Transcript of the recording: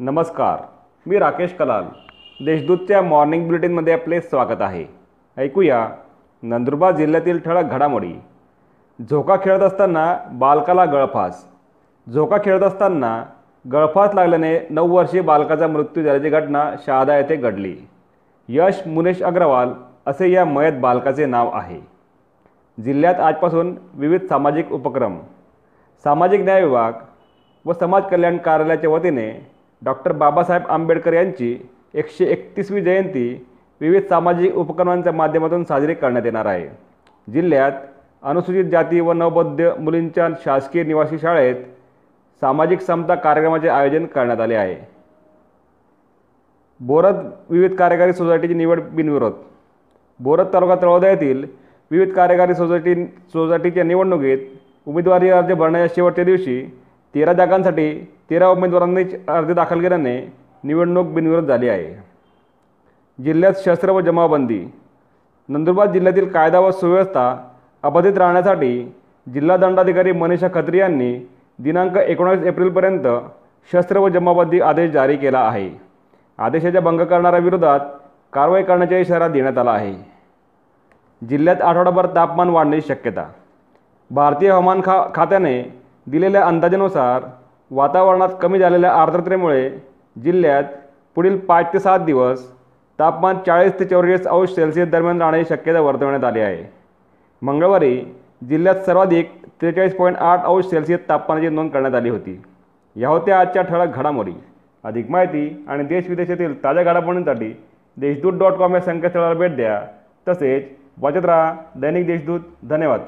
नमस्कार मी राकेश कलाल. देशदूतच्या मॉर्निंग बुलेटिनमध्ये आपले स्वागत आहे. ऐकूया नंदुरबार जिल्ह्यातील ठळक घडामोडी. झोका खेळत असताना बालकाला गळफास. झोका खेळत असताना गळफास लागल्याने नऊ वर्षीय बालकाचा मृत्यू झाल्याची घटना शहादा येथे घडली. यश मुनेश अग्रवाल असे या मयत बालकाचे नाव आहे. जिल्ह्यात आजपासून विविध सामाजिक उपक्रम सामाजिक न्याय विभाग व समाज कल्याण कार्यालयाच्या वतीने डॉक्टर बाबासाहेब आंबेडकर यांची एकशे एकतीसवी जयंती विविध सामाजिक उपक्रमांच्या माध्यमातून साजरी करण्यात येणार आहे. जिल्ह्यात अनुसूचित जाती व नवबौद्ध मुलींच्या शासकीय निवासी शाळेत सामाजिक समता कार्यक्रमाचे आयोजन करण्यात आले आहे. बोरद विविध कार्यकारी सोसायटीची निवड बिनविरोध. बोरद तालुका तळोदा येथील विविध कार्यकारी सोसायटी सोसायटीच्या निवडणुकीत उमेदवारी अर्ज भरण्याच्या शेवटच्या दिवशी तेरा जागांसाठी तेरा उमेदवारांनी अर्ज दाखल केल्याने निवडणूक बिनविरोध झाली आहे. जिल्ह्यात शस्त्र व जमावबंदी नंदुरबार जिल्ह्यातील कायदा व सुव्यवस्था अबाधित राहण्यासाठी जिल्हा दंडाधिकारी मनीषा खत्री यांनी दिनांक एकोणावीस एप्रिलपर्यंत शस्त्र व जमाबंदी आदेश जारी केला आहे. आदेशाच्या भंग करणाऱ्या विरोधात कारवाई करण्याचा इशारा देण्यात आला आहे. जिल्ह्यात आठवडाभर तापमान वाढण्याची शक्यता. भारतीय हवामान खा खात्याने दिलेल्या अंदाजानुसार वातावरणात कमी झालेल्या आर्द्रतेमुळे जिल्ह्यात पुढील पाच ते सात दिवस तापमान चाळीस ते चौवेचाळीस अंश सेल्सिअस दरम्यान राहण्याची शक्यता वर्तवण्यात आली आहे. मंगळवारी जिल्ह्यात सर्वाधिक त्रेचाळीस पॉईंट आठ अंश सेल्सिअस तापमानाची नोंद करण्यात आली होती. या होत्या आजच्या ठळक घडामोडी. अधिक माहिती आणि देश विदेशातील ताज्या घडामोडींसाठी देशदूत डॉट कॉम या संकेतस्थळाला भेट द्या. तसेच वाचत राहा दैनिक देशदूत. धन्यवाद.